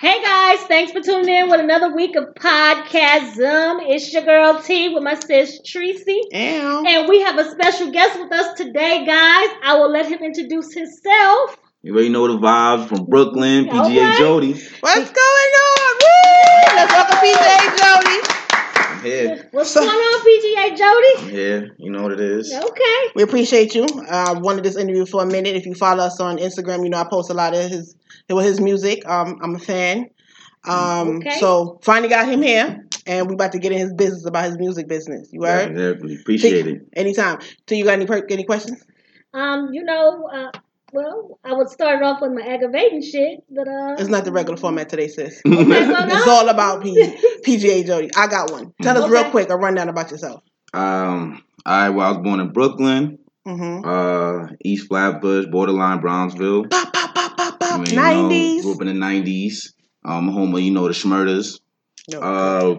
Hey guys, thanks for tuning in with another week of Podcazum. It's your girl T with my sis Tracy. Ow. And we have a special guest with us today, guys. I will let him introduce himself. You already know the vibes from Brooklyn, PGA Alright. Jody. What's going on? Woo! Let's welcome PJ Jody. I'm here. What's So- going on, PGA Jody? I'm here. You know what it is. Okay. We appreciate you. I uh, wanted this interview for a minute. If you follow us on Instagram, you know I post a lot of his with his music. Um, I'm a fan. Um, Okay. so finally got him here, and we about to get in his business about his music business. You heard? Definitely appreciate it. Anytime. So you got any per- any questions? Um, you know, uh, well, I would start off with my aggravating shit, but uh, It's not the regular format today, sis. okay, well, It's all about P- PGA Jody. I got one. Tell us real quick a rundown about yourself. Um, I well, I was born in Brooklyn, Mm-hmm. uh, East Flatbush, borderline Brownsville. Pop, pop, pop, pop, I pop. mean, you know, 90s. grew up in the nineties. Um, home of you know the Shmurdas. No. Uh,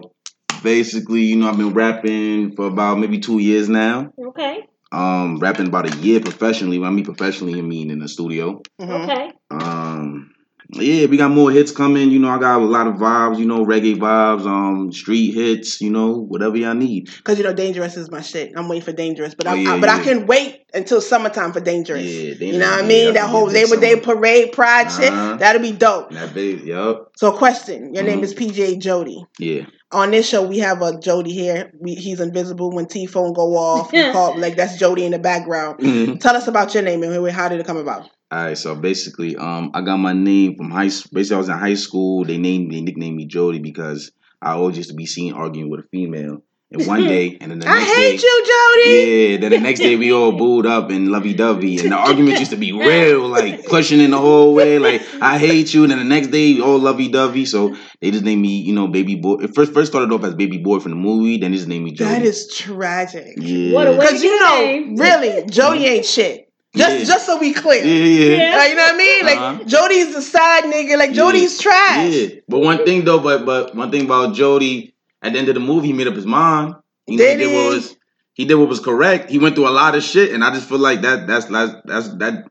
basically, you know, I've been rapping for about maybe two years now. Okay. Um, rapping about a year professionally. When I mean professionally, I mean in the studio. Mhm. Okay. Um, yeah, we got more hits coming. You know, I got a lot of vibes. You know, reggae vibes, um, street hits. You know, whatever y'all need. Cause you know, dangerous is my shit. I'm waiting for dangerous, but I, Oh, yeah, I- but I can wait until summertime for dangerous. Yeah, you know what I mean? That whole Labor Day parade, pride shit. Uh-huh. That'll be dope. That baby, yup. So, question: Your name Mhm. is PJ Jody. Yeah. On this show, we have a Jody here. We, he's invisible when T phone go off. We call like that's Jody in the background. Mhm. Tell us about your name and how did it come about? All right, so basically, um, I got my name from high. s- Basically, I was in high school. They named, they nicknamed me Jody because I always used to be seen arguing with a female. And one day, and then the next day. I hate day, you, Jody. Yeah, then the next day we all booed up and lovey dovey, and the argument used to be real, like pushing in the whole way, like I hate you. And then the next day, all lovey dovey. So they just named me, you know, baby boy. It first first started off as baby boy from the movie, then they just named me Jody. That is tragic. yeah, What a way- Because you know, name. really, Jody ain't shit. Just Yeah. just so we clear. yeah, yeah, Yeah. Like, you know what I mean? Like Uh-huh. Jody's the side nigga. Like Jody's trash. Yeah, but one thing though, but but one thing about Jody, at the end of the movie, he made up his mind. You know, Did he did what was he did what was correct. He went through a lot of shit, and I just feel like that that's that's, that's that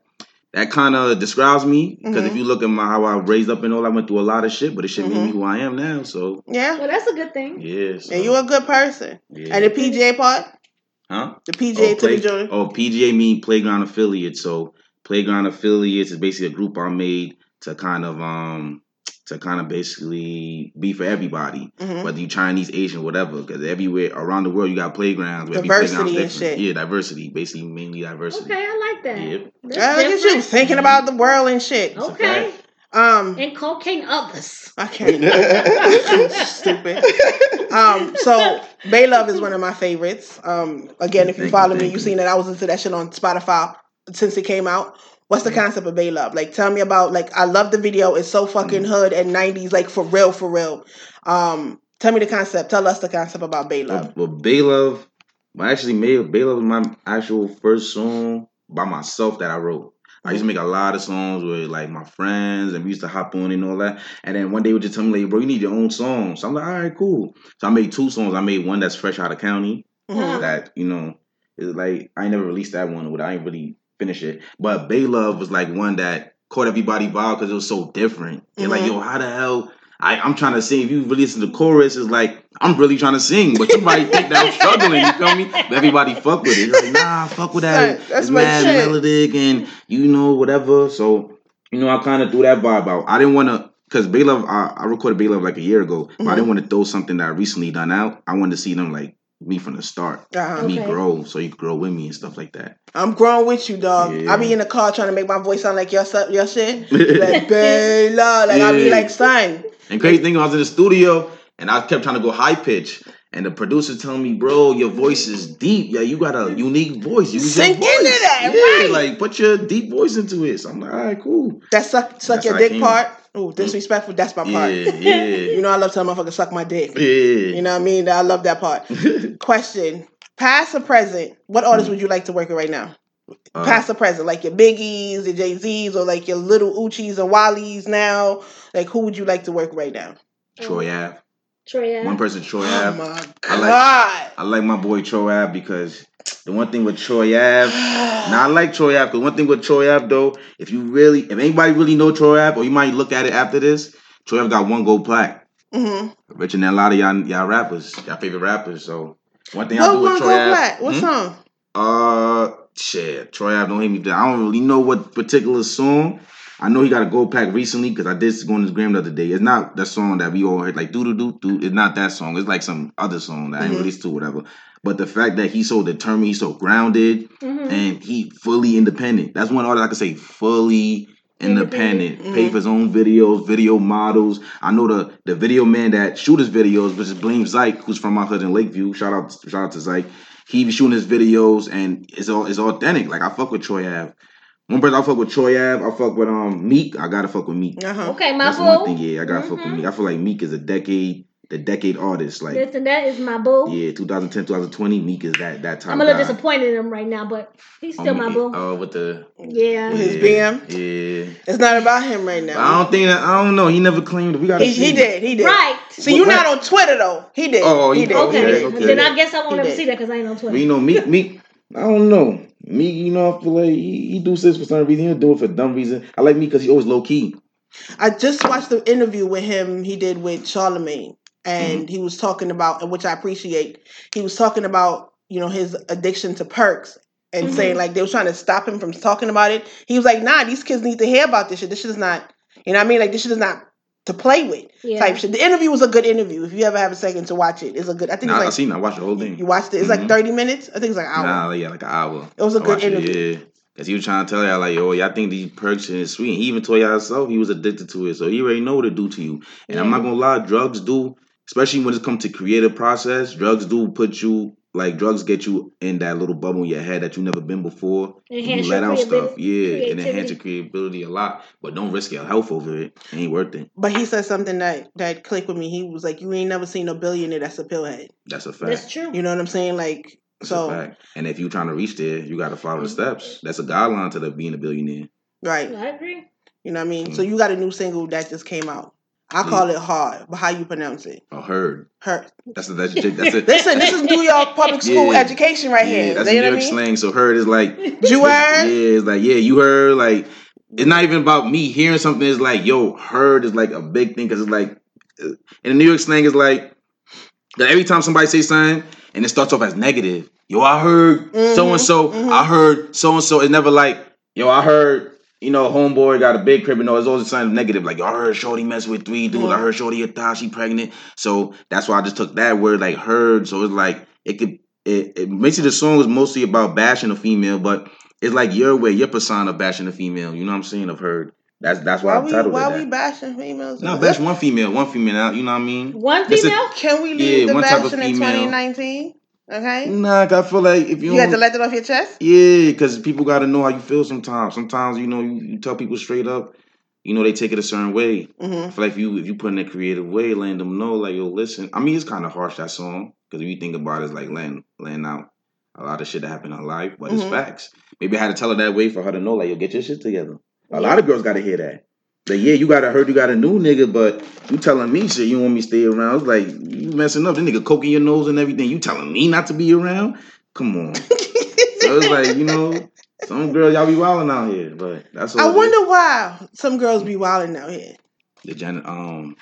that kind of describes me because if Mhm. you look at my how I raised up and all, I went through a lot of shit, but it shit made Mhm. me who I am now. So Yeah. Well, that's a good thing. yeah, so, And you a good person. yeah. And the PGA part? huh? The PGA Oh, to the play- oh, PGA mean playground affiliate. So playground affiliates is basically a group I made to kind of um to kind of basically be for everybody, Mhm. whether you Chinese, Asian, whatever. Because everywhere around the world you got playgrounds. where every Diversity playground's and different. shit. Yeah, diversity. Basically, mainly diversity. Okay, I like that. Yep. That's look at you different. thinking about the world and shit. Okay. Um, And cocaine others. I can't. Stupid. Um, so Bay Love is one of my favorites. Um, again, if you Thank you, follow me, you've you. seen that I was into that shit on Spotify since it came out. What's the concept of Bay Love? Like, tell me about. Like, I love the video. It's so fucking hood and '90s, like for real, for real. Um, tell me the concept. Tell us the concept about Bay Love. Well, Bay Love, well, actually, May, Bay Love was my actual first song by myself that I wrote. I used to make a lot of songs with like my friends, and we used to hop on and all that. And then one day would just tell me like, "Bro, you need your own song." So I'm like, "All right, cool." So I made two songs. I made one that's fresh out of county Mhm. that you know is like I never released that one. But I ain't really finish it. But Bay Love was like one that caught everybody vibe because it was so different. They're like, Mhm. "Yo, how the hell?" I, I'm trying to sing. If you really listen to the chorus, it's like I'm really trying to sing, but you might think that I'm struggling. You feel me? But everybody fuck with it. Like, nah, fuck with that. Right, that's it's mad shit. melodic and you know whatever. So you know, I kind of threw that vibe out. I didn't want to. Cause Bay Love, I, I recorded Bay Love like a year ago, but I didn't want to throw something that I recently done out. I wanted to see them like me from the start, Uh-huh. me Okay. grow, so you grow with me and stuff like that. I'm growing with you, dog. Yeah. I be in the car trying to make my voice sound like your su- your shit. Like Bay Love. Like I be like, son. And crazy thing, I was in the studio and I kept trying to go high pitch. And the producer telling me, bro, your voice is deep. Yeah, you got a unique voice. Use your Sink into that, yeah, right. Like put your deep voice into it. So I'm like, all right, cool. That suck suck That's your dick part. Ooh, disrespectful. That's my part. yeah. You know I love telling motherfuckers suck my dick. yeah. You know what I mean? I love that part. Question: Past or present? What artists would you like to work with right now? Uh, Past or present? Like your Biggies, your Jay Z's, or like your little Uchis and Wallies now? Like who would you like to work right now? Troy Ave. Troy Ave. One person, Troy Oh Ave. my I god! like- I like my boy Troy Ave because the one thing with Troy Ave, now I like Troy Ave because one thing with Troy Ave though, if you really, if anybody really know Troy Ave, or you might look at it after this, Troy Ave got one gold plaque. Mm-hmm. Richer than a lot of y'all y'all rappers, y'all favorite rappers. So one thing I do with one Troy go Ave. What Hmm? song? Uh, shit. Troy Ave don't hate me. I don't really know what particular song. I know he got a gold pack recently because I did go on his gram the other day. It's not that song that we all heard like doo doo doo doo. It's not that song. It's like some other song that I ain't Mhm. released to whatever. But the fact that he's so determined, he's so grounded, Mhm. and he fully independent. That's one artist I could say fully independent. Independent. Pay for his own videos, video models. I know the the video man that shoot his videos, which is Blame Zyke, who's from my hood in Lakeview. Shout out shout out to Zyke. He be shooting his videos and it's all it's authentic. Like I fuck with Troy Ave. One person I fuck with Troy Ave. I fuck with um Meek. I gotta fuck with Meek. Uh-huh. Okay, my That's boo. one thing. Yeah, I gotta fuck with Mhm. Meek. I feel like Meek is a decade, the decade artist. Like Listen, that is my boo. yeah, 2010, 2020. Meek is that that time. I'm a little guy. disappointed in him right now, but he's still Um, my boo. Oh, with the yeah. With his yeah, BM? Yeah. It's not about him right now. I don't think that. I don't know. He never claimed. We gotta. He, see. he did. He did. Right. See, you're What- not on Twitter though. He did. Oh, he- did. Okay. Okay, He did. okay. Then I guess I won't He ever did. see that because I ain't on Twitter. But you know, Meek, Meek. I don't know. Meek, you know, I feel like he, he do this for some reason. He'll do it for dumb reason. I like me because he always low key. I just watched the interview with him he did with Charlemagne, and Mm-hmm. he was talking about, which I appreciate. He was talking about you know his addiction to perks and Mhm. saying like they were trying to stop him from talking about it. He was like, "Nah, these kids need to hear about this shit. This shit is not, you know, what I mean, like this shit is not to play with." yeah. Type shit. The interview was a good interview. If you ever have a second to watch it, it's a good. I think Nah, I it's seen. I watched the whole thing. you watched it. It's like Mhm. thirty minutes. I think it's like an hour. Nah, yeah, like an hour. It was a I good watched it, interview. yeah. Cause he was trying to tell y'all like, yo, y'all think these perks is sweet. And he even told y'all himself he was addicted to it. So he already know what it do to you. And I'm not gonna lie, drugs do, especially when it comes to creative process, drugs do put you like drugs get you in that little bubble in your head that you never been before. Enhance you let out stuff. creativity- Yeah. And enhance your creativity a lot. But don't risk your health over it. It ain't worth it. But he said something that that clicked with me. He was like, "You ain't never seen a billionaire that's a pillhead." That's a fact. That's true. You know what I'm saying? Like, That's a so fact. And if you're trying to reach there, you gotta follow the steps. That's a guideline to the being a billionaire. right. I agree. You know what I mean? Mm. So you got a new single that just came out. I call mm. it hard, but how you pronounce it? A herd. Her. That's a, that's a, that's a, Listen, this is New York public school Yeah. education right yeah, here. that's you New York I mean? slang. So herd is like You heard. Yeah, it's like yeah, you heard like it's not even about me hearing something. It's like yo, heard is like a big thing because it's like uh, in the New York slang is like that every time somebody says something and it starts off as negative. Yo, I heard so and so. I mm-hmm. heard so and so. It's never like yo, I heard. You know, homeboy got a big crib. You know, it's always something negative. Like, I heard Shorty mess with three dudes. I Mhm. heard Shorty a thought she pregnant. So that's why I just took that word, like heard. So it's like it could. It, it basically the song is mostly about bashing a female, but it's like your way, your persona bashing a female. You know what I'm saying? I've heard. That's that's why Why I we titled why it we bashing females? No, bash one female, one female. Out. You know what I mean? One This is- female? Can we Yeah, leave the one type of bashing in 2019? Okay. Nah, I feel like if you, You had to let that off your chest. Yeah, because people got to know how you feel sometimes. Sometimes you know you, you tell people straight up, you know they take it a certain way. hmm I feel like if you if you put in a creative way, letting them know like yo, listen. I mean, it's kind of harsh that song because if you think about it, it's like laying laying out a lot of shit that happened in her life, but it's Mhm. facts. Maybe I had to tell her that way for her to know like yo, get your shit together. A lot of girls got to hear that. Like yeah, you got to heard you got a new nigga, but you telling me shit. You want me to stay around. It's like you messing up. This nigga coking your nose and everything. You telling me not to be around? Come on. so it's like you know, some girls y'all be wilding out here, but that's. I it is. wonder why some girls be wilding out here. the gen um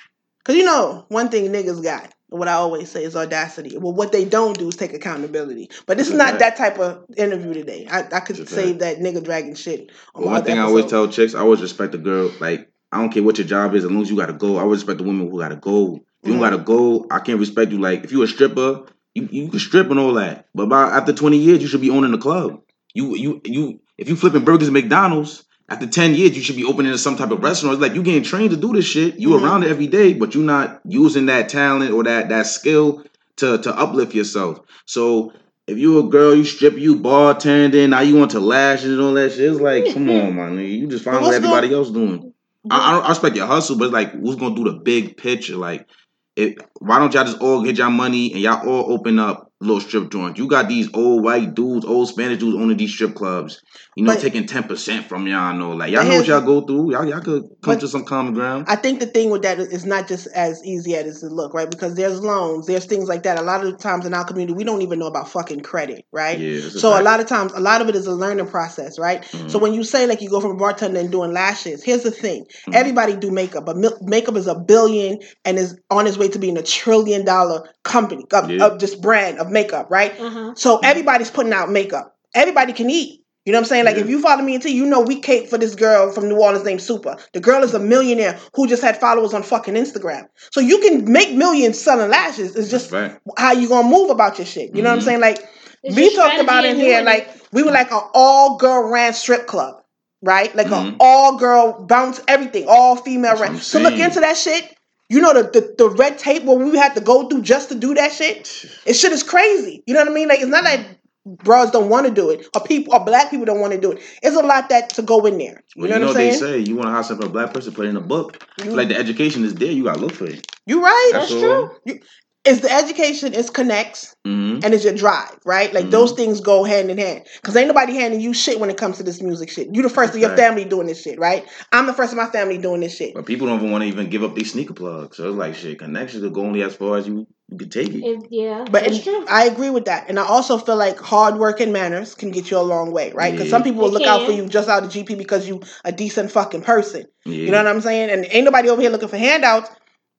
Cause you know one thing niggas got. What I always say is audacity. Well, what they don't do is take accountability. But this is not that type of interview today. I, I could Okay. save that nigga dragging shit. On Well, one thing other I always tell chicks, I always respect a girl. Like, I don't care what your job is, as long as you got to go. I always respect the women who got to go. If you Mhm. don't got to go, I can't respect you. Like, if you a stripper, you, you can strip and all that. But about after 20 years, you should be owning the club. You you you if you flipping burgers at McDonald's, after 10 years, you should be opening some type of restaurant. It's like you getting trained to do this shit. You Mhm. around it every day, but you're not using that talent or that that skill to to uplift yourself. So if you a girl, you strip, you bartending, now you want to lashes and all that shit. It's like, come on, man, nigga. You just find what everybody else doing. I, I, don't- I respect your hustle, but it's like, who's gonna do the big picture? Like, it, why don't y'all just all get y'all money and y'all all open up little strip joints. You got these old white dudes, old Spanish dudes owning these strip clubs. You know, But- taking ten percent from y'all. Know, like y'all know what y'all go through. Y'all, y'all could come to some common ground. I think the thing with that is not just as easy as it look, right? Because there's loans, there's things like that. A lot of times in our community, we don't even know about fucking credit, right? Yeah. So a fact. lot of times, a lot of it is a learning process, right? Mhm. So when you say like you go from a bartender and doing lashes, here's the thing: Mhm. everybody do makeup, but makeup is a billion and is on its way to being a trillion dollar company of, Yeah. of this brand of makeup, right? Uh-huh. So everybody's putting out makeup. Everybody can eat. You know what I'm saying? Like Yeah. if you follow me into, you know we cape for this girl from New Orleans named Super. The girl is a millionaire who just had followers on fucking Instagram. So you can make millions selling lashes. It's just That's fact. how you gonna move about your shit. You know what I'm Mhm. saying? Like It's we talked about in here, like it. we were like an all girl ran strip club, right? Like an Mhm. all girl bounce everything, all female That's ran. I'm So look into that shit. You know the, the the red tape what we had to go through just to do that shit. It shit is crazy. You know what I mean? Like it's not like bros don't want to do it or people or black people don't want to do it. It's a lot that to go in there. You Well, know you know what what they say. You want to hire a black person, put it in a book. You, Like the education is there. You gotta look for it. you right? That's all. true. It's the education, it's connects, Mm-hmm. and it's your drive, right? Like Mhm. those things go hand in hand. Cause ain't nobody handing you shit when it comes to this music shit. You the first of your family doing this shit, right? I'm the first of my family doing this shit. But people don't even want to even give up these sneaker plugs. So it's like shit. Connections will go only as far as you, you can take it. It, yeah, But that's and true. I agree with that, and I also feel like hard work and manners can get you a long way, right? Because Yeah. some people will It look out for you just out of GP because you a decent fucking person. Yeah. You know what I'm saying? And ain't nobody over here looking for handouts,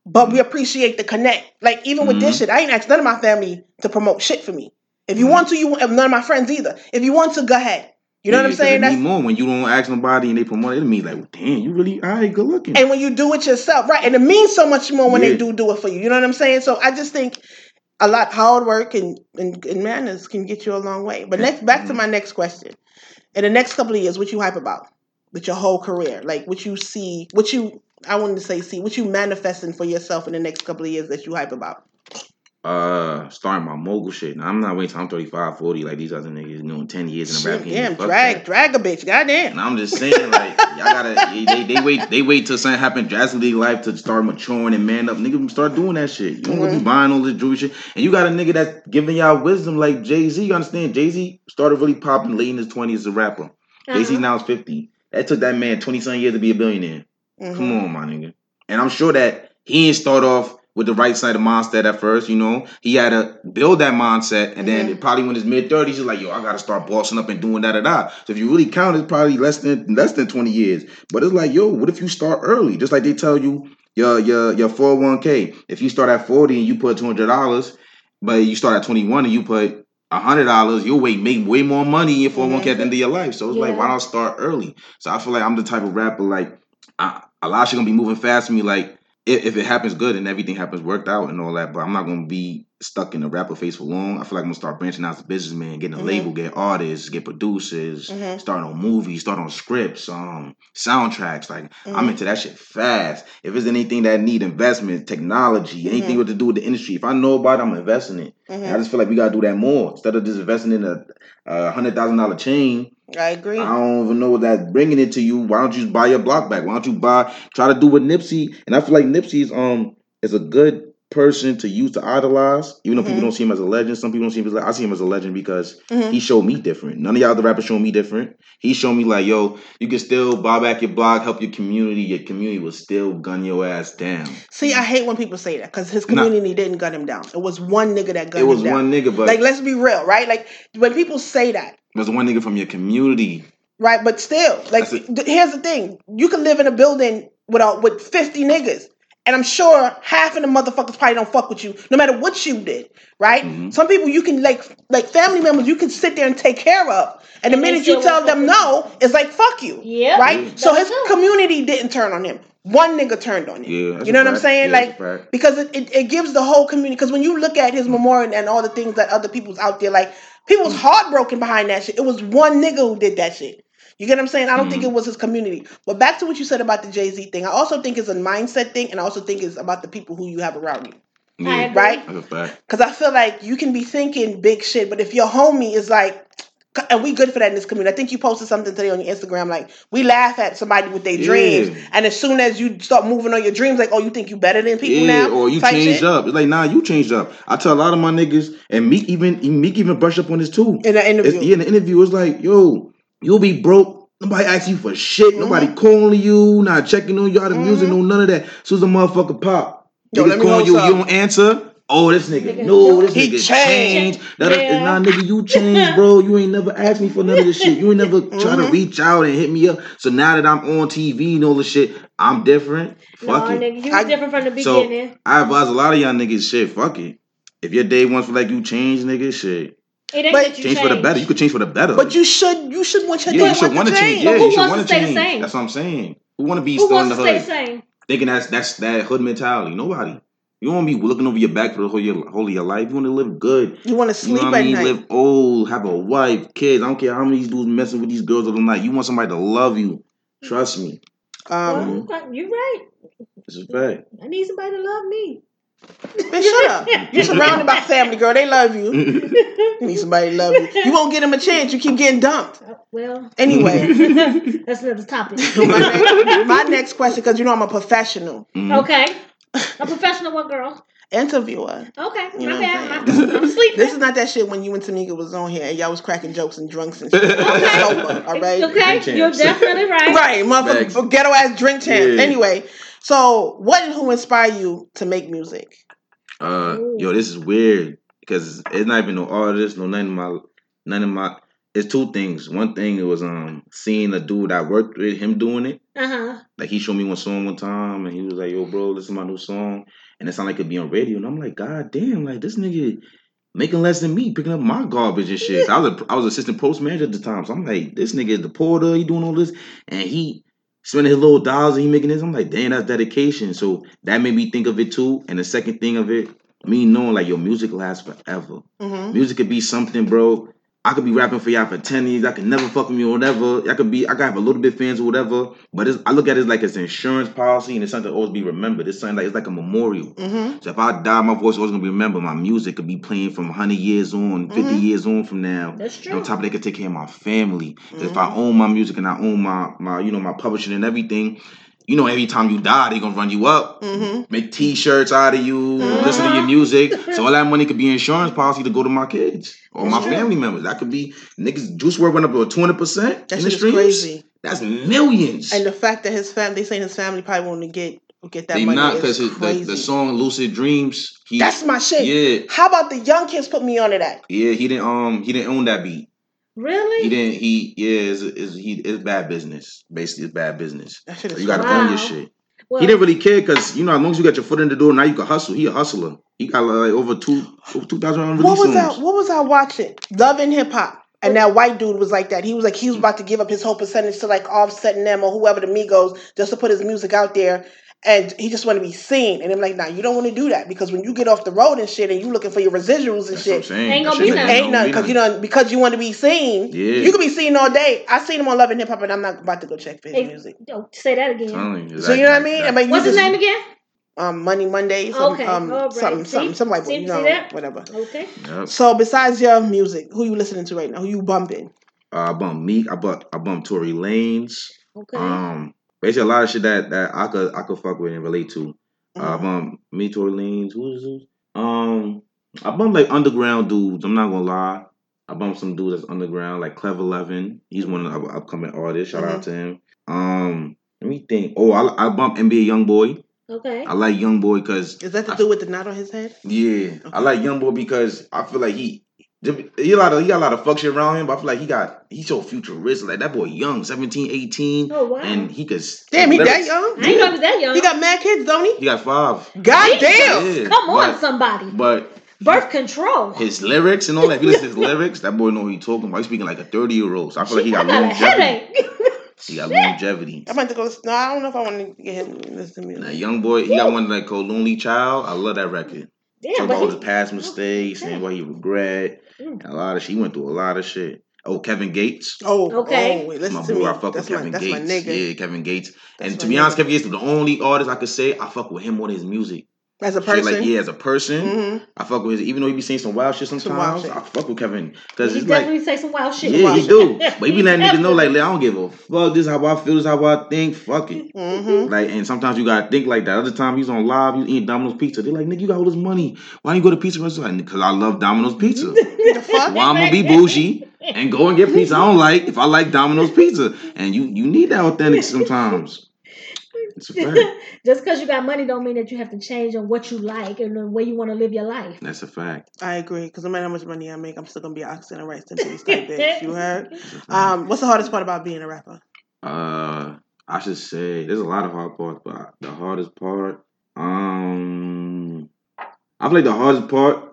but we appreciate the connect. Like even with this Mhm. shit, I ain't asked none of my family to promote shit for me. If you Mhm. want to, you want, none of my friends either. If you want to, go ahead. You know Yeah, what I'm saying? It That's more when you don't ask nobody and they promote it. It means like, well, damn, you really, all right, good looking. and when you do it yourself, right? And it means so much more when they do do it for you. You know what I'm saying? So I just think a lot hard work and, and, and manners can get you a long way. But next, back to Mhm. my next question. In the next couple of years, what you hype about with your whole career? Like what you see, what you I wanted to say see, what you manifesting for yourself in the next couple of years that you hype about. uh, starting my mogul shit. Now, I'm not waiting till I'm 35, 40 like these other niggas, doing 10 years in the rap game. damn, drag, that. drag a bitch, goddamn. And I'm just saying, like, y'all gotta, they, they, wait, they wait till something happen drastically life to start maturing and man up. Nigga, start doing that shit. You don't Mhm. be buying all this jewelry shit. And you got a nigga that's giving y'all wisdom like Jay Z. You understand? Jay Z started really popping late in his 20s as a rapper. Jay Z Uh-huh. now is 50. That took that man 20 something years to be a billionaire. Mhm. Come on, my nigga. And I'm sure that he didn't start off with the right side of mindset at first, you know. He had to build that mindset, and then Mhm. probably when his mid 30s, he's like, yo, I gotta start bossing up and doing that da da. So if you really count, it's probably less than less than 20 years. But it's like, yo, what if you start early? Just like they tell you your your your 401k. If you start at 40 and you put $200, but you start at 21 and you put hundred dollars, you'll wait make way more money in your 401k at the end of your life. So it's like, Yeah. why not start early? So I feel like I'm the type of rapper like I, a lot of shit gonna be moving fast for me. Like if, if it happens good and everything happens worked out and all that, but I'm not gonna be stuck in the rapper phase for long. I feel like I'm gonna start branching out as a businessman, getting a Mhm. label, get artists, get producers, Mhm. start on movies, start on scripts, um, soundtracks. Like I'm Mhm. into that shit fast. If it's anything that need investment, technology, anything Mhm. with to do with the industry, if I know about it, I'm investing in it. And I Mhm. just feel like we gotta do that more instead of just investing in a, a hundred thousand dollar chain. I agree. I don't even know what that's bringing it to you. Why don't you just buy your block back? Why don't you buy try to do what Nipsey? And I feel like Nipsey's um is a good person to use to idolize. Even though Mhm. people don't see him as a legend, some people don't see him as a, I see him as a legend because Mhm. he showed me different. None of y'all other rappers showed me different. He showed me like, yo, you can still buy back your blog, help your community. Your community will still gun your ass down. See, I hate when people say that because his Nah. community didn't gun him down. It was one nigga that gunned him down. It was one nigga, but like, let's be real, right? Like when people say that, was one nigga from your community. right? But still, like, here's the thing: you can live in a building without with fifty niggas, and I'm sure half of the motherfuckers probably don't fuck with you, no matter what you did, right? Mhm. Some people you can like, like family members, you can sit there and take care of, and the And they minute you tell them no, it's like fuck you, Yep. right? Yeah. So his true. community didn't turn on him. One nigga turned on him. Yeah, You know what I'm saying? Yeah, Like, because it, it, it gives the whole community because when you look at his memorial and all the things that other people's out there like people's heartbroken behind that shit it was one nigga who did that shit you get what i'm saying i don't think Mhm. it was his community but back to what you said about the jay-z thing i also think it's a mindset thing and i also think it's about the people who you have around you Yeah, right that's a fact. because i feel like you can be thinking big shit but if your homie is like and we good for that in this community. I think you posted something today on your Instagram, like we laugh at somebody with their Yeah. dreams, and as soon as you start moving on your dreams, like, oh, you think you better than people yeah, now, or you changed shit. up. It's like, nah, you changed up. I tell a lot of my niggas, and Meek even Meek even brush up on this too. in the interview. It's, yeah, in the interview, it's like, yo, you'll be broke. Nobody asks you for shit. Mhm. Nobody calling you, not checking on you out of music, no none of that. So as a motherfucker pop, Yo, niggas let me calling you, you don't answer. Oh, this nigga, Nigga, no, this he nigga changed. changed. That- Yeah. Nah, nigga, you changed, bro. You ain't never asked me for none of this shit. You ain't never try to reach out and hit me up. So now that I'm on TV and all this shit, I'm different. No, Fuck it. nigga, you I- was different from the beginning. So. I advise a lot of y'all niggas, shit, fuck it. If your day once feel like you change, nigga, shit, it ain't but- that you change change for the better. You could change for the better. But you should you should want your yeah, you should want want to change. Yeah, But who you should wants want to to stay the change. same? That's what I'm saying. Who want to be Who still in wants the to hood, stay the same? thinking that's that's that hood mentality? Nobody. You want to be looking over your back for the whole, your, whole of your life. You want to live good. You want to You sleep know what I at mean? night. Live old, have a wife, kids. I don't care how many these dudes messing with these girls all the night. You want somebody to love you. Trust me. Um, well, you're right. It's a fact. I need somebody to love me. Man, shut up. You're surrounded by family, girl. They love you. You need somebody to love you. You won't get them a chance. You keep getting dumped. Uh, well, Anyway, that's another topic. my, next, my next question, because you know I'm a professional Mhm. okay. A professional what girl? interviewer. Okay, You my bad. I'm I'm sleeping. This is not that shit when you and Tamika was on here and y'all was cracking jokes and drunks and shit. Okay. Sober, all right? Okay, you're definitely right. Right, Facts. motherfucker, ghetto ass drink champ. Yeah. Anyway, so what and who inspired you to make music? Uh, yo, this is weird because it's not even no artist, no none of my, none of my. It's two things. One thing it was um seeing a dude I worked with him doing it. Uh huh. Like he showed me one song one time, and he was like, "Yo, bro, listen to my new song," and it sounded like it be on radio, and I'm like, "God damn, like this nigga." Making less than me, picking up my garbage and shit. I was a, I was assistant post manager at the time, so I'm like, this nigga is the porter, he doing all this, and he spending his little dollars and he making this. I'm like, damn, that's dedication. So that made me think of it too. And the second thing of it, me knowing like your music lasts forever. Mm-hmm. Music could be something, bro. I could be rapping for y'all for 10 years. I could never fuck with me or whatever. I could be, I could have a little bit fans or whatever. But it's, I look at it like it's an insurance policy and it's something to always be remembered. It's something like, it's like a memorial. Mm-hmm. So if I die, my voice always gonna be remembered. My music could be playing from 100 years on, 50 Mhm. years on from now. That's And true. on top of that, I could take care of my family. If Mm-hmm. I own my music and I own my, my, you know, my publishing and everything, you know, every time you die, they gonna run you up Mm-hmm. make T-shirts out of you, Mhm. listen to your music. So all that money could be insurance policy to go to my kids or That's my true. family members. That could be niggas. Juice WRLD went up to twenty percent That in the shit crazy. That's millions. And the fact that his family, they saying his family probably want to get get that they money not because the, the song "Lucid Dreams." He, That's my shit. yeah, How about the young kids put me onto that? yeah. He didn't um he didn't own that beat. Really? He didn't. He yeah. Is it's he it's bad business. Basically, it's bad business. That shit is You gotta crazy. own your shit. Well, He didn't really care because you know as long as you got your foot in the door, now you can hustle. He a hustler. He got like over two over two thousand What was songs. I? What was I watching? Love and Hip Hop. And that white dude was like that. He was like he was about to give up his whole percentage to like Offset and them or whoever the Migos just to put his music out there. And he just want to be seen. And I'm like, nah, you don't want to do that because when you get off the road and shit, and you looking for your residuals and That's shit, saying. Ain't That gonna be ain't nothing. ain't nothing because you don't because you want to be seen. Yeah. You can be seen all day. I seen him on Love and Hip Hop, and I'm not about to go check for his Hey, music. Don't say that again. Telling you, So you know what I mean? I mean, What's his just- name again? Um, Money Mondays. Um, Okay, um, all right. something, See? something, some white boy, See- you see know, that? whatever. Okay. Yep. So besides your music, who you listening to right now? Who you bumping? Uh, I bumped Meek. I bumped I bumped Tory Lanez. Okay. Um, basically a lot of shit that that I could I could fuck with and relate to. Uh, I Mhm. bumped me Tory Lanez. Who's who's? Um, I bumped like underground dudes. I'm not gonna lie. I bumped some dudes that's underground, like Clever Levin. He's one of the upcoming artists. Shout out to him. Um, let me think. Oh, I I bumped NBA YoungBoy. okay. I like YoungBoy because Is that the dude with the knot on his head? Yeah, I like Young Boy because I feel like he he a lot of he got a lot of fuck shit around him, but I feel like he got he's so futuristic. Like that boy young, 17, 18, Oh wow. and he could Damn, he that lyrics. young? I ain't know he was that young. He got mad kids, don't he? He got five. God Jesus. damn. Yeah, Come on, but- somebody. But Birth control. his lyrics and all that, if you listen to his lyrics, that boy know what he talking about. He's speaking like a 30 year old. So I feel like he I got got a longevity. headache. He got Shit. longevity. I'm about to go. Listen. No, I don't know if I want to get him to listen to And that young boy, he got one like called Lonely Child. I love that record. Damn, Talk about he, his past mistakes and what he regret. Mm. A lot of she went through a lot of shit. Oh, Kevin Gates. Oh, Okay. Oh, wait, That's listen my boy. me. I fuck That's with my, Kevin that's Gates. my nigga. Yeah, Kevin Gates. That's and to my be honest. Kevin Gates is the only artist I could say I fuck with him on his music. As a Shit, person. like yeah, as a person, Mhm. I fuck with his. Even though he be saying some wild shit sometimes, Some wild shit. I fuck with Kevin because He it's like. definitely say some wild shit. Yeah, he do. But he be letting niggas know, like, I don't give a fuck. This is how I feel. This is how I think. Fuck it. Mhm. Like, and sometimes you gotta think like that. Other time he's on live, you eating Domino's pizza. They're like, nigga, you got all this money. Why don't you go to pizza restaurant? Because I love Domino's pizza. The fuck? Why I'm gonna be bougie and go and get pizza I don't like if I like Domino's pizza. And you you need that authentic sometimes. It's a fact. Just because you got money don't mean that you have to change on what you like and the way you want to live your life. That's a fact. I agree. Because no matter how much money I make, I'm still gonna be an oxen and rice and peas type bitch. You heard? Um, what's the hardest part about being a rapper? Uh, I should say there's a lot of hard parts, but the hardest part, um, I feel like the hardest part.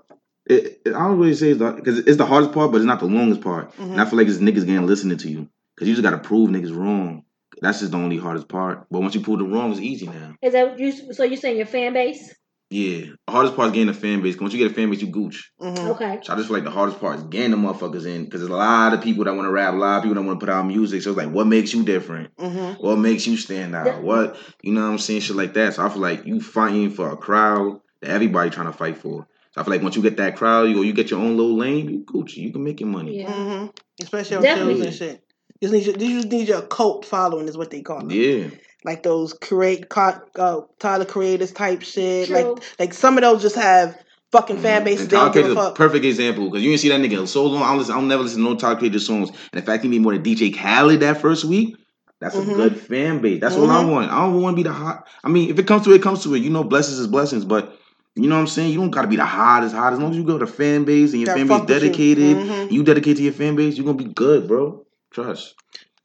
It, it- I don't really say it's because it's the hardest part, but it's not the longest part. And I feel like it's niggas getting listening to you because you just gotta prove niggas wrong. That's just the only hardest part. But once you prove them wrong, it's easy now. Is that you? So you're saying your fan base? Yeah, the hardest part is getting a fan base. Once you get a fan base, you gooch. Mm-hmm. Okay. So I just feel like the hardest part is getting the motherfuckers in because there's a lot of people that want to rap, a lot of people that want to put out music. So it's like, what makes you different? Mm-hmm. What makes you stand out? Yeah. What you know what I'm saying? Shit like that. So I feel like you fighting for a crowd that everybody trying to fight for. So I feel like once you get that crowd, you or you get your own little lane, you Gucci, you can make your money. Yeah. Mm-hmm. Especially on shows and shit. You just need your, you just need your cult following is what they call it. Yeah. Like those create uh, Tyler creators type shit. True. Like like some of those just have fucking fan bases. And They don't Tyler give a Creator's a fuck. perfect example because you didn't see that nigga in so long. I don't listen. I don't never listen to no Tyler Creator songs. And the fact he made more than DJ Khaled that first week, that's a Mhm. good fan base. That's what I want. I don't want to be the hot. I mean, if it comes to it, it comes to it. You know, blessings is blessings, but. You know what I'm saying? You don't gotta be the hottest, hot. As long as you go to fan base and your That fan base fuck with you. dedicated, Mhm. you dedicate to your fan base, you're gonna be good, bro. Trust.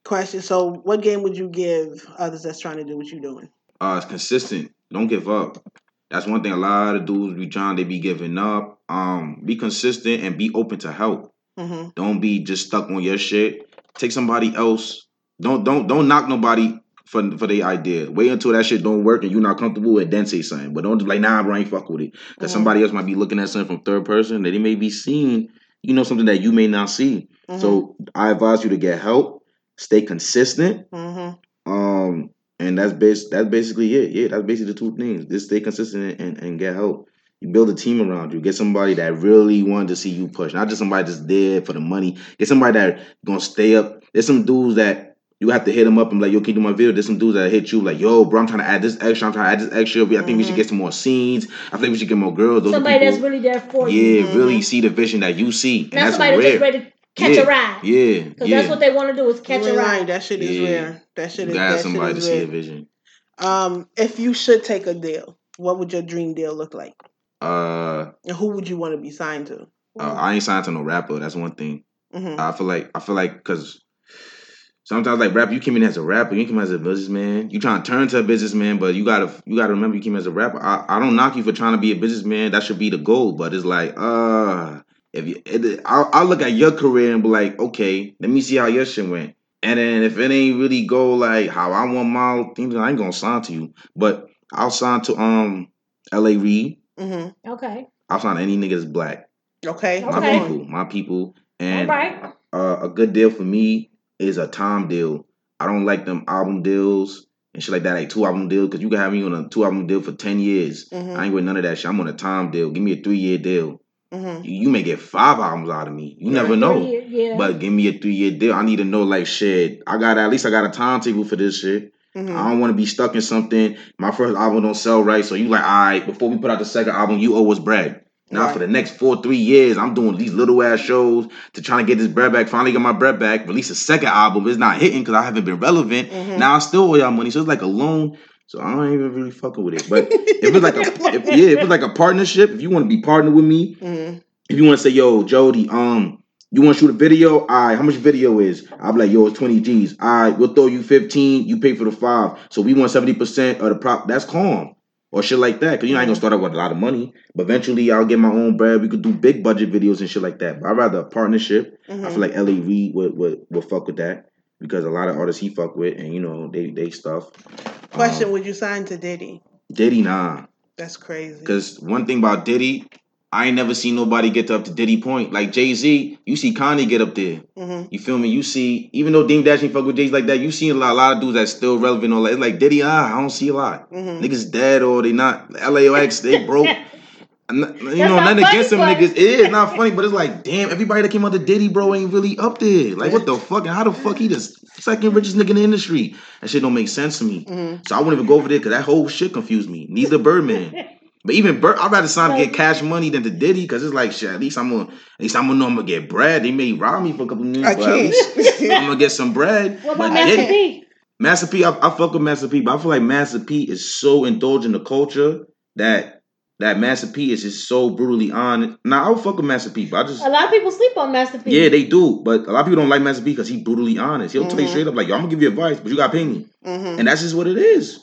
Question. So, what game would you give others that's trying to do what you're doing? Uh, it's consistent. Don't give up. That's one thing. A lot of dudes be trying. They be giving up. Um, be consistent and be open to help. Mm-hmm. Don't be just stuck on your shit. Take somebody else. Don't don't don't knock nobody for for their idea. Wait until that shit don't work and you're not comfortable and then say something. But don't be like nah, bro, I ain't fuck with it. Because Mhm. somebody else might be looking at something from third person that they may be seeing. You know something that you may not see. Mm-hmm. So I advise you to get help. Stay consistent. Mm-hmm. Um, and that's bas- that's basically it. Yeah, that's basically the two things. Just stay consistent and, and get help. You build a team around you. Get somebody that really wanted to see you push, not just somebody just there for the money. Get somebody that gonna stay up. There's some dudes that you have to hit them up and be like, yo, can you do my video? There's some dudes that hit you like, yo, bro, I'm trying to add this extra. I'm trying to add this extra. I think we should Mhm. get some more scenes. I think we should get more girls. Those are Somebody that's really there for you. yeah, really see the vision that you see, and Not that's somebody that's rare. just ready to catch yeah. a ride. Yeah, Because yeah. that's what they want to do is catch you a ride. lying. That shit is Yeah. rare. That shit you is gotta have somebody to shit see is a vision. Um, if you should take a deal, what would your dream deal look like? Uh, And who would you want to be signed to? uh, I ain't signed to no rapper. That's one thing. Mm-hmm. I feel like I feel like because sometimes like rap, you came in as a rapper, you came as a businessman. You trying to turn to a businessman, but you gotta you gotta remember you came as a rapper. I, I don't knock you for trying to be a businessman. That should be the goal. But it's like uh, if you, it, I'll, I'll look at your career and be like, okay, let me see how your shit went. And then if it ain't really go like how I want my things, I ain't gonna sign to you. But I'll sign to um L.A. Reid. Mm-hmm. Okay. I'll sign any nigga that's black. Okay. My Okay. people, my people, and right. uh, a good deal for me is a time deal. I don't like them album deals and shit like that, like two album deal, because you can have me on a two album deal for ten years. Mm-hmm. I ain't with none of that shit. I'm on a time deal. Give me a three year deal. Mm-hmm. You, you may get five albums out of me. You never know. year- Yeah. But give me a three year deal. I need to know like shit. I got at least I got a timetable for this shit. Mm-hmm. I don't want to be stuck in something. My first album don't sell right, so you like, all right, before we put out the second album, you owe us bread. Now Right. for the next four, three years, I'm doing these little ass shows to try to get this bread back. Finally get my bread back. Release a second album. It's not hitting because I haven't been relevant. Mhm. Now I still owe y'all money, so it's like a loan. So I don't even really fucking with it. But if it's like a, if, yeah, if it's like a partnership, if you want to be partnered with me, Mm-hmm. if you want to say, yo, Jody, um, you want to shoot a video? All right, how much video is? I'll be like, yo, it's 20 G's. All right, we'll throw you 15, you pay for the five. So we want 70% of the prop. That's calm. Or shit like that. Cause you know, I ain't gonna start out with a lot of money. But eventually I'll get my own bread. We could do big budget videos and shit like that. But I'd rather a partnership. Mm-hmm. I feel like L.A. Reid would, would, would fuck with that. Because a lot of artists he fuck with and you know, they they stuff. Question: Um, Would you sign to Diddy? Diddy, nah. That's crazy. Because one thing about Diddy, I ain't never seen nobody get up to Diddy point. Like Jay Z, you see Kanye get up there. hmm You feel me? You see, even though Dame Dash ain't fuck with Jay like that, you see a lot, a lot of dudes that's still relevant. All that. It's like Diddy, ah, I don't see a lot. hmm Niggas dead or they not. LAX, they broke. Not- you know, not nothing against them niggas. It is not funny, but it's like, damn, everybody that came out to Diddy, bro, ain't really up there. Like, what the fuck? And how the fuck he the second richest nigga in the industry? That shit don't make sense to me. hmm So I wouldn't even go over there because that whole shit confused me. Neither Birdman. But even Bird, I'd rather sign to get cash money than to Diddy because it's like shit. At least I'm gonna, at least I'm gonna know I'm gonna get bread. They may rob me for a couple minutes, I but at least I'm gonna get some bread. What about Master Diddy- P? Master P, I, I fuck with Master P, but I feel like Master P is so indulged in the culture that that Master P is just so brutally on. Now I would fuck with Master P, but I just A lot of people sleep on Master P. yeah they do, but a lot of people don't like Master P because he brutally honest. He'll tell you Mhm. straight up like, "Yo, I'm gonna give you advice, but you gotta pay me," hmm and that's just what it is.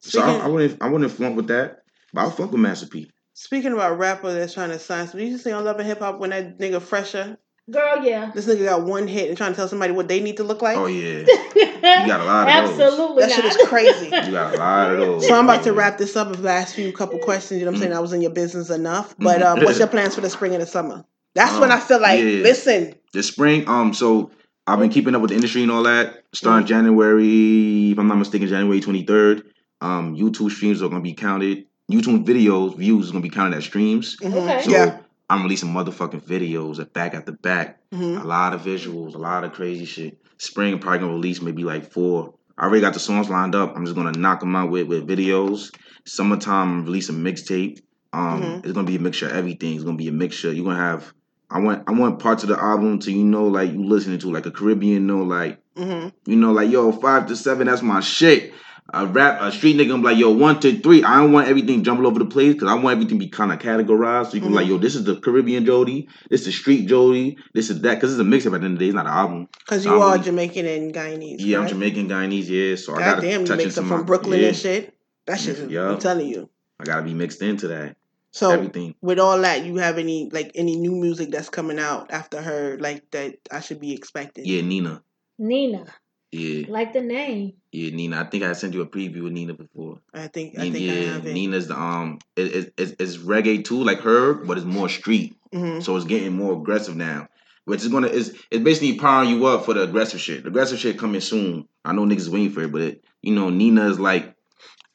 So I, I wouldn't I wouldn't flunk with that, but I'll fuck with Master P. Speaking about rapper that's trying to sign, did you see on Love and Hip Hop when that nigga Fresher, Girl, yeah. this nigga got one hit and trying to tell somebody what they need to look like? Oh yeah, you got a lot of those. Absolutely that shit is crazy. You got a lot of those. So I'm about to wrap this up with the last few couple questions. You know what I'm saying? I was in your business enough. But Mhm. um, what's your plans for the spring and the summer? That's Um, when I feel like, yeah. listen, This spring, um, so I've been keeping up with the industry and all that. Starting January, if I'm not mistaken, January 23rd. Um, YouTube streams are gonna be counted. YouTube videos views is gonna be counted as streams. mhm, Okay. So yeah, I'm releasing motherfucking videos at back at the back. hmm A lot of visuals, a lot of crazy shit. Spring, I'm probably gonna release maybe like four. I already got the songs lined up. I'm just gonna knock them out with, with videos. Summertime, I'm releasing mixtape. Um, Mhm. it's gonna be a mixture of everything. It's gonna be a mixture. You're gonna have. I want I want parts of the album to you know like you listening to like a Caribbean know like hmm you know like yo five to seven that's my shit. A rap a street nigga I'm like yo one to three. I don't want everything jumping over the place because I want everything to be kind of categorized. So you can be like mm-hmm. yo this is the Caribbean Jody, this is the street Jody, this is that because it's a mixtape at the end of the day. It's not an album. because you are really- Jamaican and Guyanese. Yeah, I'm? Jamaican Guyanese. Yeah, so I God gotta damn, you touch make into some my from Brooklyn yeah, and shit. That shit, is, Yeah. I'm telling you. I gotta be mixed into that. So everything. with all that, you have any like any new music that's coming out after her like that I should be expecting? Yeah, Nina. Nina, Yeah, like the name. yeah, Nina. I think I sent you a preview of Nina before. I think I Nina, think I yeah, have it. Nina's the um, it, it, it's, it's reggae too, like her, but it's more street. hmm So it's getting more aggressive now, which is gonna is it's basically powering you up for the aggressive shit. The aggressive shit coming soon. I know niggas waiting for it, but it, you know Nina is like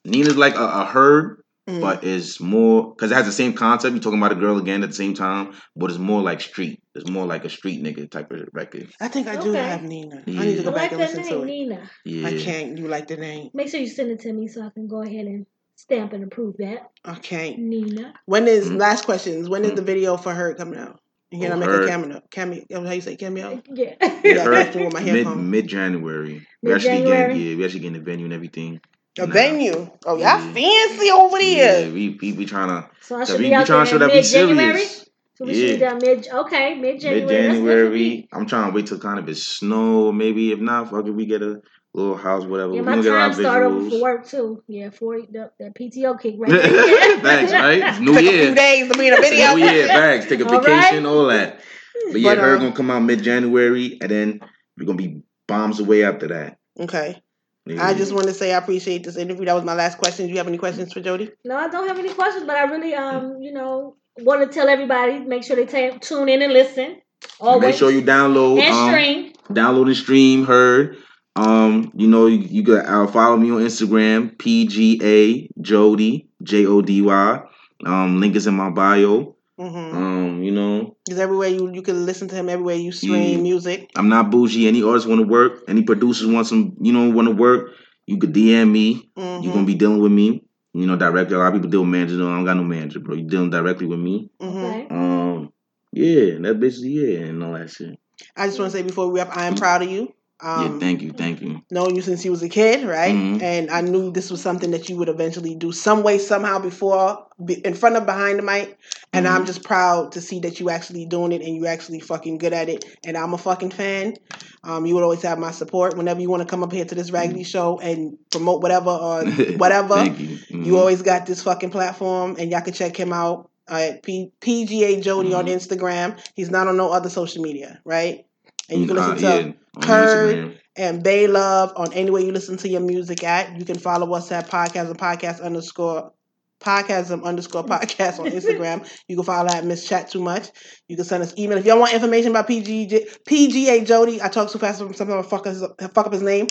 Nina's like a, a herd, hmm but it's more because it has the same concept. You're talking about a girl again at the same time, but it's more like street. It's more like a street nigga type of record. I think I do Okay. have Nina. I need to I go back like and listen name, to it. Nina. Yeah, I can't. You like the name? Make sure you send it to me so I can go ahead and stamp and approve that. I can't. Nina. When is Mhm. last questions? When is Mhm. the video for her coming out? You Oh, gonna make Her. a cameo? Cameo? How you say cameo? Yeah. Yeah, with my mid headphones. mid January. We actually Mid-January? getting yeah, we actually getting the venue and everything. A Nah. venue. Oh, y'all Yeah. fancy over there. Yeah, there. we we, we trying to so I should we be out trying to show that in we mid January. serious. So we should be Yeah. done mid. Okay, mid January. Mid January. January. I'm trying to wait till kind of it snow. Maybe if not, fuck it, we get a little house, whatever. Yeah, we my get our time start over for work too. Yeah, for the, that PTO kick right there. Thanks, right? It's New Take a few days to be in a video. New Year, bags. Take a All vacation, right. all that. But yeah, But, her uh, gonna come out mid January, and then we're gonna be bombs away after that. Okay. Yeah. I just want to say I appreciate this interview. That was my last question. Do you have any questions for Jody? No, I don't have any questions, but I really, um, you know, want to tell everybody make sure they ta- tune in and listen. Always. Make sure you download and um, stream. download and stream heard um you know you, you got uh, follow me on instagram pga jody j-o-d-y um link is in my bio Mm-hmm. um you know Because everywhere you you can listen to him, everywhere you stream Yeah. music. i'm not bougie any artists want to work any producers want some you know want to work you could dm me Mm-hmm. you're gonna be dealing with me you know directly a lot of people deal with managers no, i don't got no manager bro you dealing directly with me hmm um yeah that's basically it and all that shit I just want to say before we wrap, I am proud of you. Um, yeah thank you thank you knowing you since you was a kid, right? Mhm. And I knew this was something that you would eventually do some way, somehow, before, be, in front of, behind the mic. And Mhm. I'm just proud to see that you actually doing it and you actually fucking good at it. And I'm a fucking fan. Um, you would always have my support whenever you want to come up here to this raggedy show and promote whatever or whatever. thank you. You always got this fucking platform, and y'all can check him out at P- PGA Jody on Mhm. Instagram. He's not on no other social media, right? And you can Uh, listen to yeah. Instagram. and Bay Love on any way you listen to your music at. You can follow us at podcast and podcast underscore Podcazum underscore podcast on Instagram. You can follow at Miss Chat Too Much. You can send us email if y'all want information about PG, PGA Jody. I talk too fast sometimes I fuck, fuck up his name.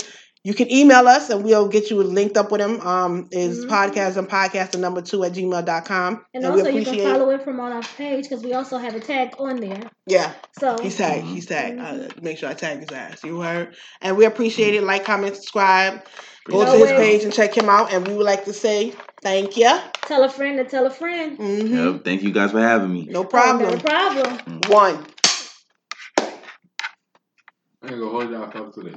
You can email us and we'll get you linked up with him. Um, is Mhm. podcast and podcast the number two at gmail.com. And, And we also, you can follow it from on our page because we also have a tag on there. Yeah, So he's tagged. Mhm. He's tagged. Uh, make sure I tag his ass. You heard? And we appreciate it. Like, comment, subscribe. Go No to his way. page and check him out. And we would like to say thank you. tell a friend to tell a friend. hmm Yep. Thank you guys for having me. No Oh, problem. no problem. One. I ain't gonna hold y'all up today.